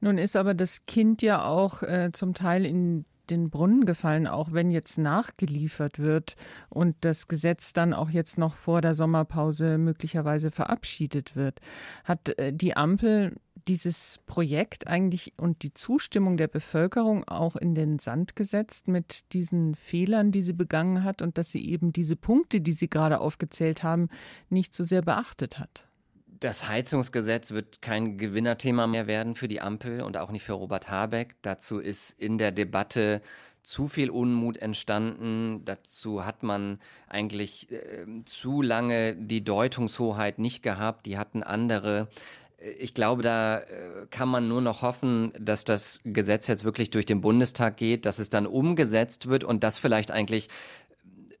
Speaker 2: Nun ist aber das Kind ja auch äh, zum Teil in den Brunnen gefallen, auch wenn jetzt nachgeliefert wird und das Gesetz dann auch jetzt noch vor der Sommerpause möglicherweise verabschiedet wird. Hat äh, die Ampel dieses Projekt eigentlich und die Zustimmung der Bevölkerung auch in den Sand gesetzt mit diesen Fehlern, die sie begangen hat und dass sie eben diese Punkte, die Sie gerade aufgezählt haben, nicht so sehr beachtet hat?
Speaker 9: Das Heizungsgesetz wird kein Gewinnerthema mehr werden für die Ampel und auch nicht für Robert Habeck. Dazu ist in der Debatte zu viel Unmut entstanden. Dazu hat man eigentlich äh, zu lange die Deutungshoheit nicht gehabt. Die hatten andere. Ich glaube, da äh, kann man nur noch hoffen, dass das Gesetz jetzt wirklich durch den Bundestag geht, dass es dann umgesetzt wird und dass vielleicht eigentlich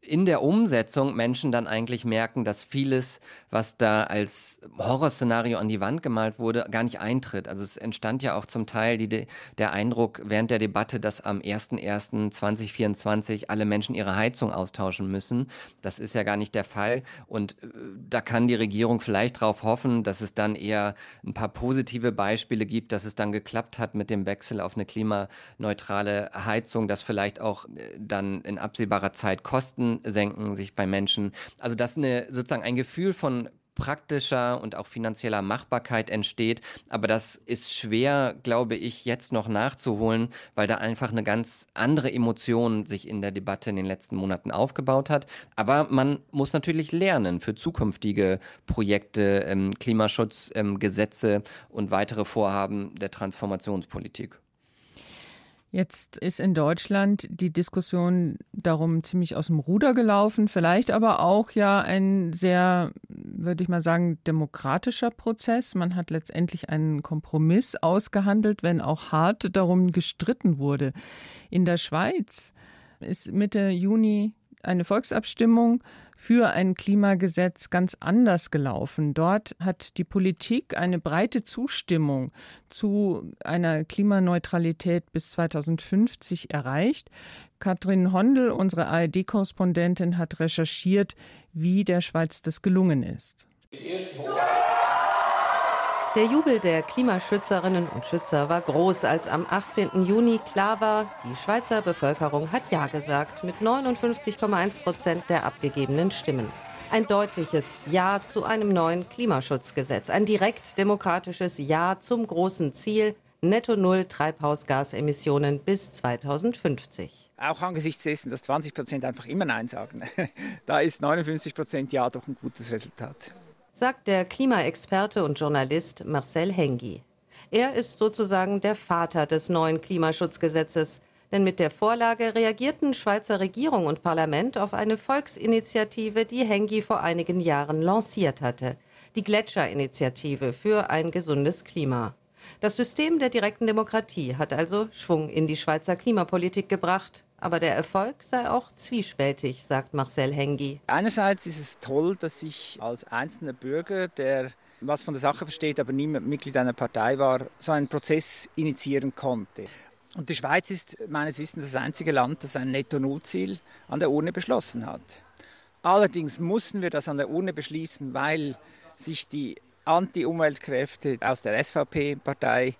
Speaker 9: in der Umsetzung Menschen dann eigentlich merken, dass vieles, was da als Horrorszenario an die Wand gemalt wurde, gar nicht eintritt. Also es entstand ja auch zum Teil die, der Eindruck während der Debatte, dass am 01.01.2024 alle Menschen ihre Heizung austauschen müssen. Das ist ja gar nicht der Fall. Und äh, da kann die Regierung vielleicht darauf hoffen, dass es dann eher ein paar positive Beispiele gibt, dass es dann geklappt hat mit dem Wechsel auf eine klimaneutrale Heizung, dass vielleicht auch äh, dann in absehbarer Zeit Kosten senken sich bei Menschen. Also dass eine, sozusagen ein Gefühl von praktischer und auch finanzieller Machbarkeit entsteht. Aber das ist schwer, glaube ich, jetzt noch nachzuholen, weil da einfach eine ganz andere Emotion sich in der Debatte in den letzten Monaten aufgebaut hat. Aber man muss natürlich lernen für zukünftige Projekte, ähm, Klimaschutzgesetze ähm, und weitere Vorhaben der Transformationspolitik.
Speaker 2: Jetzt ist in Deutschland die Diskussion darum ziemlich aus dem Ruder gelaufen, vielleicht aber auch ja ein sehr, würde ich mal sagen, demokratischer Prozess. Man hat letztendlich einen Kompromiss ausgehandelt, wenn auch hart darum gestritten wurde. In der Schweiz ist Mitte Juni eine Volksabstimmung für ein Klimagesetz ganz anders gelaufen. Dort hat die Politik eine breite Zustimmung zu einer Klimaneutralität bis 2050 erreicht. Katrin Hondel, unsere ARD-Korrespondentin, hat recherchiert, wie der Schweiz das gelungen ist.
Speaker 11: Der Jubel der Klimaschützerinnen und Schützer war groß, als am 18. Juni klar war, die Schweizer Bevölkerung hat Ja gesagt mit 59,1 Prozent der abgegebenen Stimmen. Ein deutliches Ja zu einem neuen Klimaschutzgesetz. Ein direkt demokratisches Ja zum großen Ziel, Netto Null Treibhausgasemissionen bis 2050.
Speaker 12: Auch angesichts dessen, dass 20 Prozent einfach immer Nein sagen, da ist 59 Prozent Ja doch ein gutes Resultat.
Speaker 11: Sagt der Klimaexperte und Journalist Marcel Hengi. Er ist sozusagen der Vater des neuen Klimaschutzgesetzes. Denn mit der Vorlage reagierten Schweizer Regierung und Parlament auf eine Volksinitiative, die Hengi vor einigen Jahren lanciert hatte. Die Gletscherinitiative für ein gesundes Klima. Das System der direkten Demokratie hat also Schwung in die Schweizer Klimapolitik gebracht. Aber der Erfolg sei auch zwiespältig, sagt Marcel Hengi.
Speaker 12: Einerseits ist es toll, dass ich als einzelner Bürger, der was von der Sache versteht, aber nie Mitglied einer Partei war, so einen Prozess initiieren konnte. Und die Schweiz ist meines Wissens das einzige Land, das ein Netto-Null-Ziel an der Urne beschlossen hat. Allerdings mussten wir das an der Urne beschließen, weil sich die Anti-Umweltkräfte aus der SVP-Partei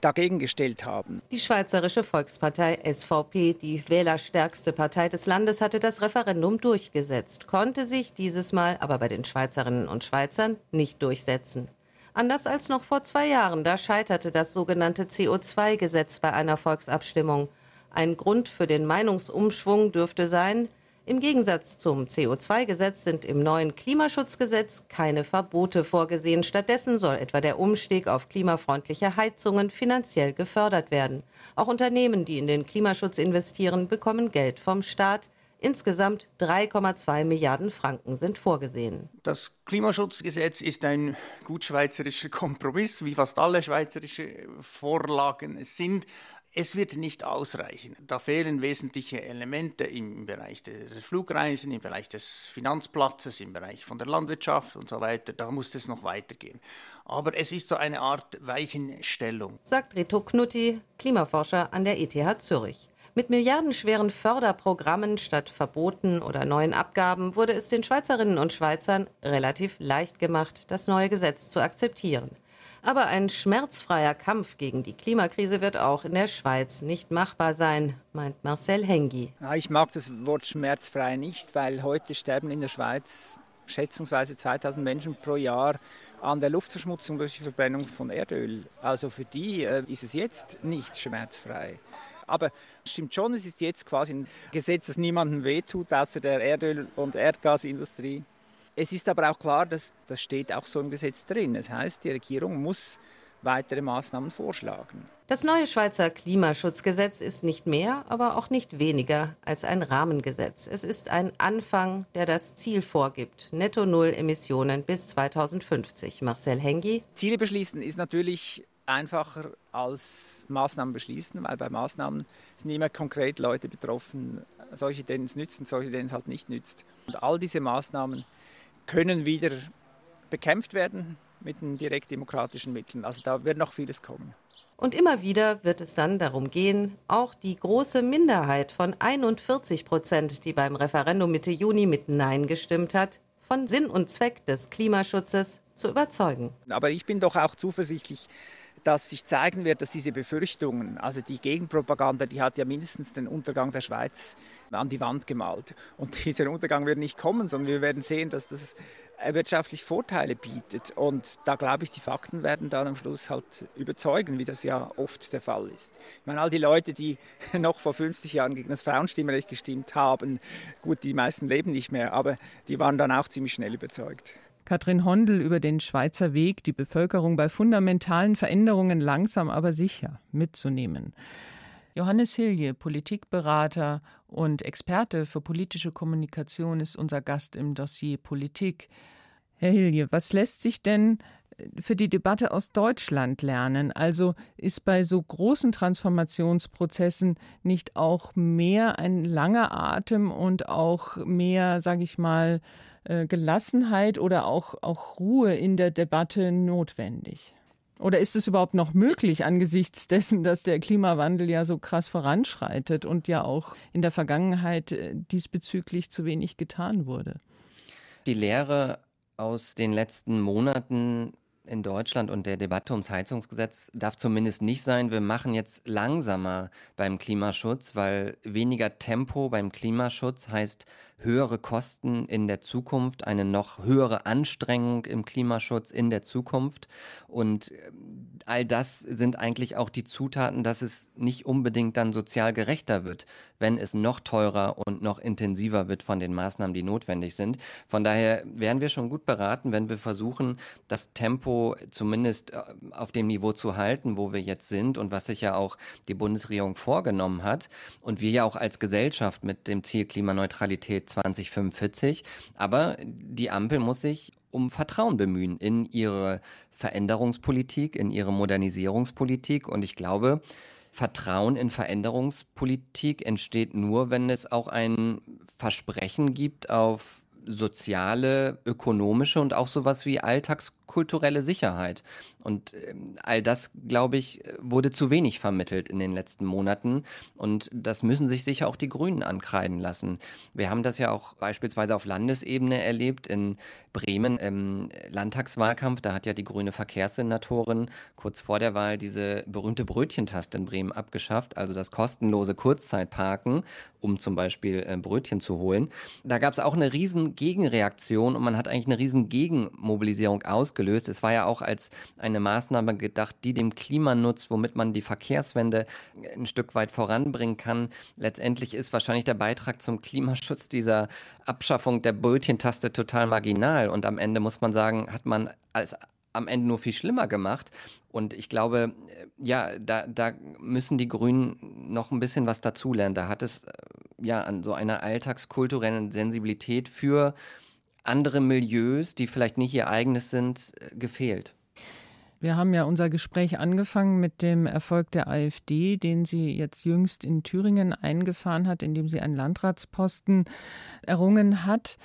Speaker 12: dagegen gestellt haben.
Speaker 11: Die Schweizerische Volkspartei SVP, die wählerstärkste Partei des Landes, hatte das Referendum durchgesetzt, konnte sich dieses Mal aber bei den Schweizerinnen und Schweizern nicht durchsetzen. Anders als noch vor zwei Jahren, da scheiterte das sogenannte CO2-Gesetz bei einer Volksabstimmung. Ein Grund für den Meinungsumschwung dürfte sein, im Gegensatz zum CO2-Gesetz sind im neuen Klimaschutzgesetz keine Verbote vorgesehen. Stattdessen soll etwa der Umstieg auf klimafreundliche Heizungen finanziell gefördert werden. Auch Unternehmen, die in den Klimaschutz investieren, bekommen Geld vom Staat. Insgesamt 3,2 Milliarden Franken sind vorgesehen.
Speaker 13: Das Klimaschutzgesetz ist ein gut schweizerischer Kompromiss, wie fast alle schweizerische Vorlagen es sind. Es wird nicht ausreichen. Da fehlen wesentliche Elemente im Bereich der Flugreisen, im Bereich des Finanzplatzes, im Bereich von der Landwirtschaft und so weiter. Da muss es noch weitergehen. Aber es ist so eine Art Weichenstellung.
Speaker 11: Sagt Reto Knutti, Klimaforscher an der ETH Zürich. Mit milliardenschweren Förderprogrammen statt Verboten oder neuen Abgaben wurde es den Schweizerinnen und Schweizern relativ leicht gemacht, das neue Gesetz zu akzeptieren. Aber ein schmerzfreier Kampf gegen die Klimakrise wird auch in der Schweiz nicht machbar sein, meint Marcel Hengi.
Speaker 12: Ich mag das Wort schmerzfrei nicht, weil heute sterben in der Schweiz schätzungsweise 2000 Menschen pro Jahr an der Luftverschmutzung durch die Verbrennung von Erdöl. Also für die äh, ist es jetzt nicht schmerzfrei. Aber stimmt schon, es ist jetzt quasi ein Gesetz, das niemandem wehtut, außer der Erdöl- und Erdgasindustrie. Es ist aber auch klar, dass das steht auch so im Gesetz drin. Das heißt, die Regierung muss weitere Maßnahmen vorschlagen.
Speaker 11: Das neue Schweizer Klimaschutzgesetz ist nicht mehr, aber auch nicht weniger als ein Rahmengesetz. Es ist ein Anfang, der das Ziel vorgibt. Netto Null Emissionen bis 2050. Marcel Hengi.
Speaker 12: Ziele beschließen ist natürlich einfacher als Maßnahmen beschließen, weil bei Maßnahmen sind immer konkret Leute betroffen, solche, denen es nützt und solche, denen es halt nicht nützt. Und all diese Maßnahmen können wieder bekämpft werden mit den direktdemokratischen Mitteln. Also da wird noch vieles kommen.
Speaker 11: Und immer wieder wird es dann darum gehen, auch die große Minderheit von 41 Prozent, die beim Referendum Mitte Juni mit Nein gestimmt hat, von Sinn und Zweck des Klimaschutzes zu überzeugen.
Speaker 12: Aber ich bin doch auch zuversichtlich, dass sich zeigen wird, dass diese Befürchtungen, also die Gegenpropaganda, die hat ja mindestens den Untergang der Schweiz an die Wand gemalt. Und dieser Untergang wird nicht kommen, sondern wir werden sehen, dass das wirtschaftlich Vorteile bietet. Und da glaube ich, die Fakten werden dann am Schluss halt überzeugen, wie das ja oft der Fall ist. Ich meine, all die Leute, die noch vor 50 Jahren gegen das Frauenstimmrecht gestimmt haben, gut, die meisten leben nicht mehr, aber die waren dann auch ziemlich schnell überzeugt.
Speaker 2: Katrin Hondel über den Schweizer Weg, die Bevölkerung bei fundamentalen Veränderungen langsam aber sicher mitzunehmen. Johannes Hilje, Politikberater und Experte für politische Kommunikation, ist unser Gast im Dossier Politik. Herr Hilje, was lässt sich denn für die Debatte aus Deutschland lernen? Also ist bei so großen Transformationsprozessen nicht auch mehr ein langer Atem und auch mehr, sage ich mal, äh, Gelassenheit oder auch, auch Ruhe in der Debatte notwendig? Oder ist es überhaupt noch möglich angesichts dessen, dass der Klimawandel ja so krass voranschreitet und ja auch in der Vergangenheit äh, diesbezüglich zu wenig getan wurde?
Speaker 9: Die Lehre aus den letzten Monaten in Deutschland und der Debatte ums Heizungsgesetz darf zumindest nicht sein, wir machen jetzt langsamer beim Klimaschutz, weil weniger Tempo beim Klimaschutz heißt höhere Kosten in der Zukunft, eine noch höhere Anstrengung im Klimaschutz in der Zukunft. Und äh, all das sind eigentlich auch die Zutaten, dass es nicht unbedingt dann sozial gerechter wird, wenn es noch teurer und noch intensiver wird von den Maßnahmen, die notwendig sind. Von daher wären wir schon gut beraten, wenn wir versuchen, das Tempo zumindest äh, auf dem Niveau zu halten, wo wir jetzt sind und was sich ja auch die Bundesregierung vorgenommen hat und wir ja auch als Gesellschaft mit dem Ziel Klimaneutralität 2045. Aber die Ampel muss sich um Vertrauen bemühen in ihre Veränderungspolitik, in ihre Modernisierungspolitik. Und ich glaube, Vertrauen in Veränderungspolitik entsteht nur, wenn es auch ein Versprechen gibt auf soziale, ökonomische und auch sowas wie alltagskulturelle Sicherheit. Und ähm, all das, glaube ich, wurde zu wenig vermittelt in den letzten Monaten. Und das müssen sich sicher auch die Grünen ankreiden lassen. Wir haben das ja auch beispielsweise auf Landesebene erlebt in Bremen im Landtagswahlkampf. Da hat ja die grüne Verkehrssenatorin kurz vor der Wahl diese berühmte Brötchentaste in Bremen abgeschafft, also das kostenlose Kurzzeitparken, um zum Beispiel äh, Brötchen zu holen. Da gab es auch eine riesen Gegenreaktion und man hat eigentlich eine riesen Gegenmobilisierung ausgelöst. Es war ja auch als eine Maßnahme gedacht, die dem Klima nutzt, womit man die Verkehrswende ein Stück weit voranbringen kann. Letztendlich ist wahrscheinlich der Beitrag zum Klimaschutz dieser Abschaffung der Brötchentaste total marginal und am Ende muss man sagen, hat man als am Ende nur viel schlimmer gemacht. Und ich glaube, ja, da, da müssen die Grünen noch ein bisschen was dazulernen. Da hat es ja an so einer alltagskulturellen Sensibilität für andere Milieus, die vielleicht nicht ihr eigenes sind, gefehlt.
Speaker 2: Wir haben ja unser Gespräch angefangen mit dem Erfolg der AfD, den sie jetzt jüngst in Thüringen eingefahren hat, indem sie einen Landratsposten errungen hat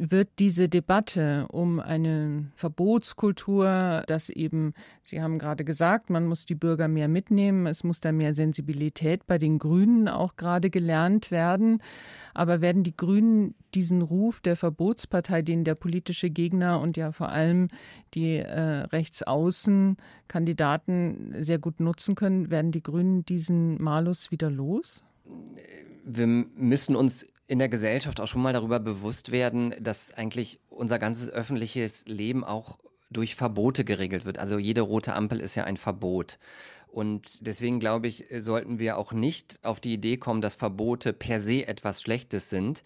Speaker 2: wird diese Debatte um eine Verbotskultur, dass eben, Sie haben gerade gesagt, man muss die Bürger mehr mitnehmen, es muss da mehr Sensibilität bei den Grünen auch gerade gelernt werden. Aber werden die Grünen diesen Ruf der Verbotspartei, den der politische Gegner und ja vor allem die äh, Rechtsaußen-Kandidaten sehr gut nutzen können, werden die Grünen diesen Malus wieder los?
Speaker 9: Wir müssen uns in der Gesellschaft auch schon mal darüber bewusst werden, dass eigentlich unser ganzes öffentliches Leben auch durch Verbote geregelt wird. Also jede rote Ampel ist ja ein Verbot. Und deswegen glaube ich, sollten wir auch nicht auf die Idee kommen, dass Verbote per se etwas Schlechtes sind.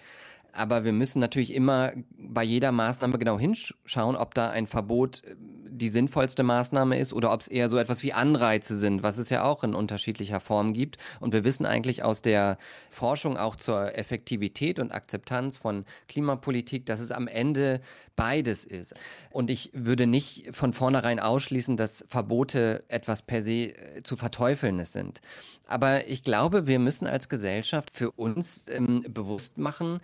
Speaker 9: Aber wir müssen natürlich immer bei jeder Maßnahme genau hinschauen, ob da ein Verbot äh, die sinnvollste Maßnahme ist oder ob es eher so etwas wie Anreize sind, was es ja auch in unterschiedlicher Form gibt. Und wir wissen eigentlich aus der Forschung auch zur Effektivität und Akzeptanz von Klimapolitik, dass es am Ende beides ist. Und ich würde nicht von vornherein ausschließen, dass Verbote etwas per se äh, zu verteufeln sind. Aber ich glaube, wir müssen als Gesellschaft für uns ähm, bewusst machen,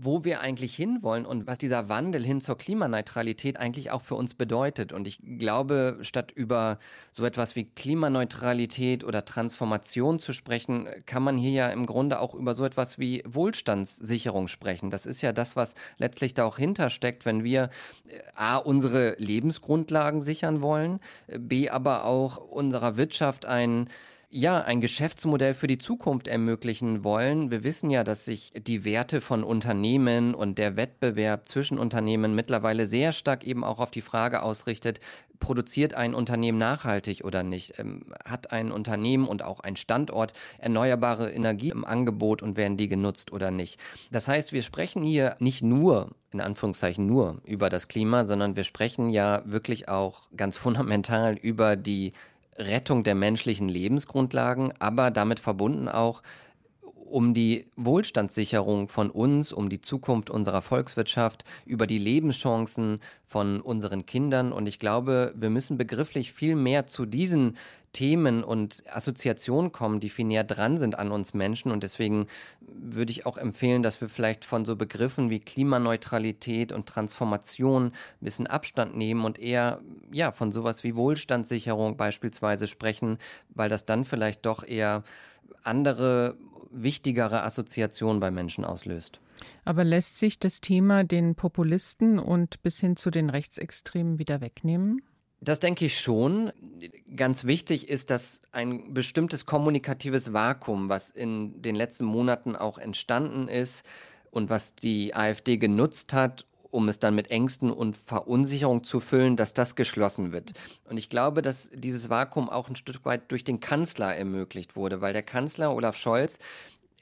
Speaker 9: wo wir eigentlich hinwollen und was dieser Wandel hin zur Klimaneutralität eigentlich auch für uns bedeutet. Und ich glaube, statt über so etwas wie Klimaneutralität oder Transformation zu sprechen, kann man hier ja im Grunde auch über so etwas wie Wohlstandssicherung sprechen. Das ist ja das, was letztlich da auch hintersteckt, wenn wir äh, a unsere Lebensgrundlagen sichern wollen, b aber auch unserer Wirtschaft ein ja, ein Geschäftsmodell für die Zukunft ermöglichen wollen. Wir wissen ja, dass sich die Werte von Unternehmen und der Wettbewerb zwischen Unternehmen mittlerweile sehr stark eben auch auf die Frage ausrichtet, produziert ein Unternehmen nachhaltig oder nicht? Ähm, hat ein Unternehmen und auch ein Standort erneuerbare Energie im Angebot und werden die genutzt oder nicht? Das heißt, wir sprechen hier nicht nur, in Anführungszeichen nur, über das Klima, sondern wir sprechen ja wirklich auch ganz fundamental über die Rettung der menschlichen Lebensgrundlagen, aber damit verbunden auch um die Wohlstandssicherung von uns, um die Zukunft unserer Volkswirtschaft, über die Lebenschancen von unseren Kindern. Und ich glaube, wir müssen begrifflich viel mehr zu diesen Themen und Assoziationen kommen, die viel näher dran sind an uns Menschen. Und deswegen würde ich auch empfehlen, dass wir vielleicht von so Begriffen wie Klimaneutralität und Transformation ein bisschen Abstand nehmen und eher ja, von sowas wie Wohlstandssicherung beispielsweise sprechen, weil das dann vielleicht doch eher andere, wichtigere Assoziationen bei Menschen auslöst.
Speaker 2: Aber lässt sich das Thema den Populisten und bis hin zu den Rechtsextremen wieder wegnehmen?
Speaker 9: Das denke ich schon. Ganz wichtig ist, dass ein bestimmtes kommunikatives Vakuum, was in den letzten Monaten auch entstanden ist und was die AfD genutzt hat, um es dann mit Ängsten und Verunsicherung zu füllen, dass das geschlossen wird. Und ich glaube, dass dieses Vakuum auch ein Stück weit durch den Kanzler ermöglicht wurde, weil der Kanzler Olaf Scholz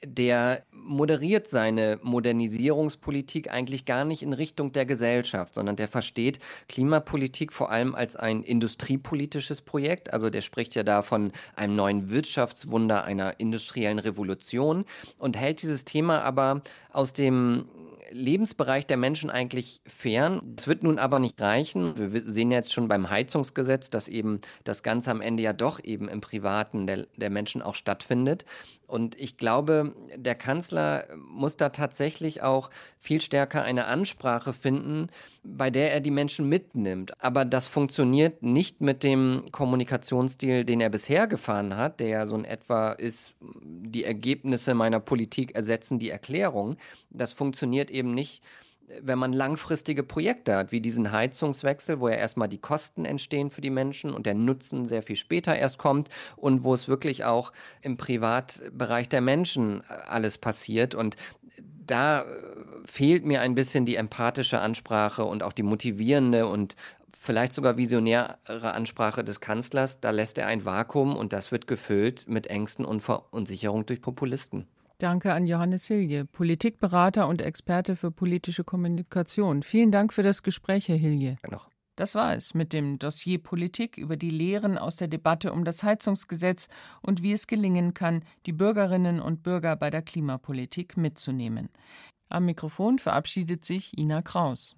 Speaker 9: der moderiert seine Modernisierungspolitik eigentlich gar nicht in Richtung der Gesellschaft, sondern der versteht Klimapolitik vor allem als ein industriepolitisches Projekt. Also der spricht ja da von einem neuen Wirtschaftswunder, einer industriellen Revolution und hält dieses Thema aber aus dem Lebensbereich der Menschen eigentlich fern. Es wird nun aber nicht reichen. Wir sehen jetzt schon beim Heizungsgesetz, dass eben das Ganze am Ende ja doch eben im Privaten der, der Menschen auch stattfindet. Und ich glaube, der Kanzler muss da tatsächlich auch viel stärker eine Ansprache finden, bei der er die Menschen mitnimmt. Aber das funktioniert nicht mit dem Kommunikationsstil, den er bisher gefahren hat, der ja so in etwa ist, die Ergebnisse meiner Politik ersetzen die Erklärung. Das funktioniert eben nicht wenn man langfristige Projekte hat, wie diesen Heizungswechsel, wo ja erstmal die Kosten entstehen für die Menschen und der Nutzen sehr viel später erst kommt und wo es wirklich auch im Privatbereich der Menschen äh, alles passiert. Und da äh, fehlt mir ein bisschen die empathische Ansprache und auch die motivierende und vielleicht sogar visionäre Ansprache des Kanzlers. Da lässt er ein Vakuum und das wird gefüllt mit Ängsten und Verunsicherung durch Populisten.
Speaker 2: Danke an Johannes Hilje, Politikberater und Experte für politische Kommunikation. Vielen Dank für das Gespräch, Herr Hilje.
Speaker 9: Noch.
Speaker 2: Das war es mit dem Dossier Politik über die Lehren aus der Debatte um das Heizungsgesetz und wie es gelingen kann, die Bürgerinnen und Bürger bei der Klimapolitik mitzunehmen. Am Mikrofon verabschiedet sich Ina Kraus.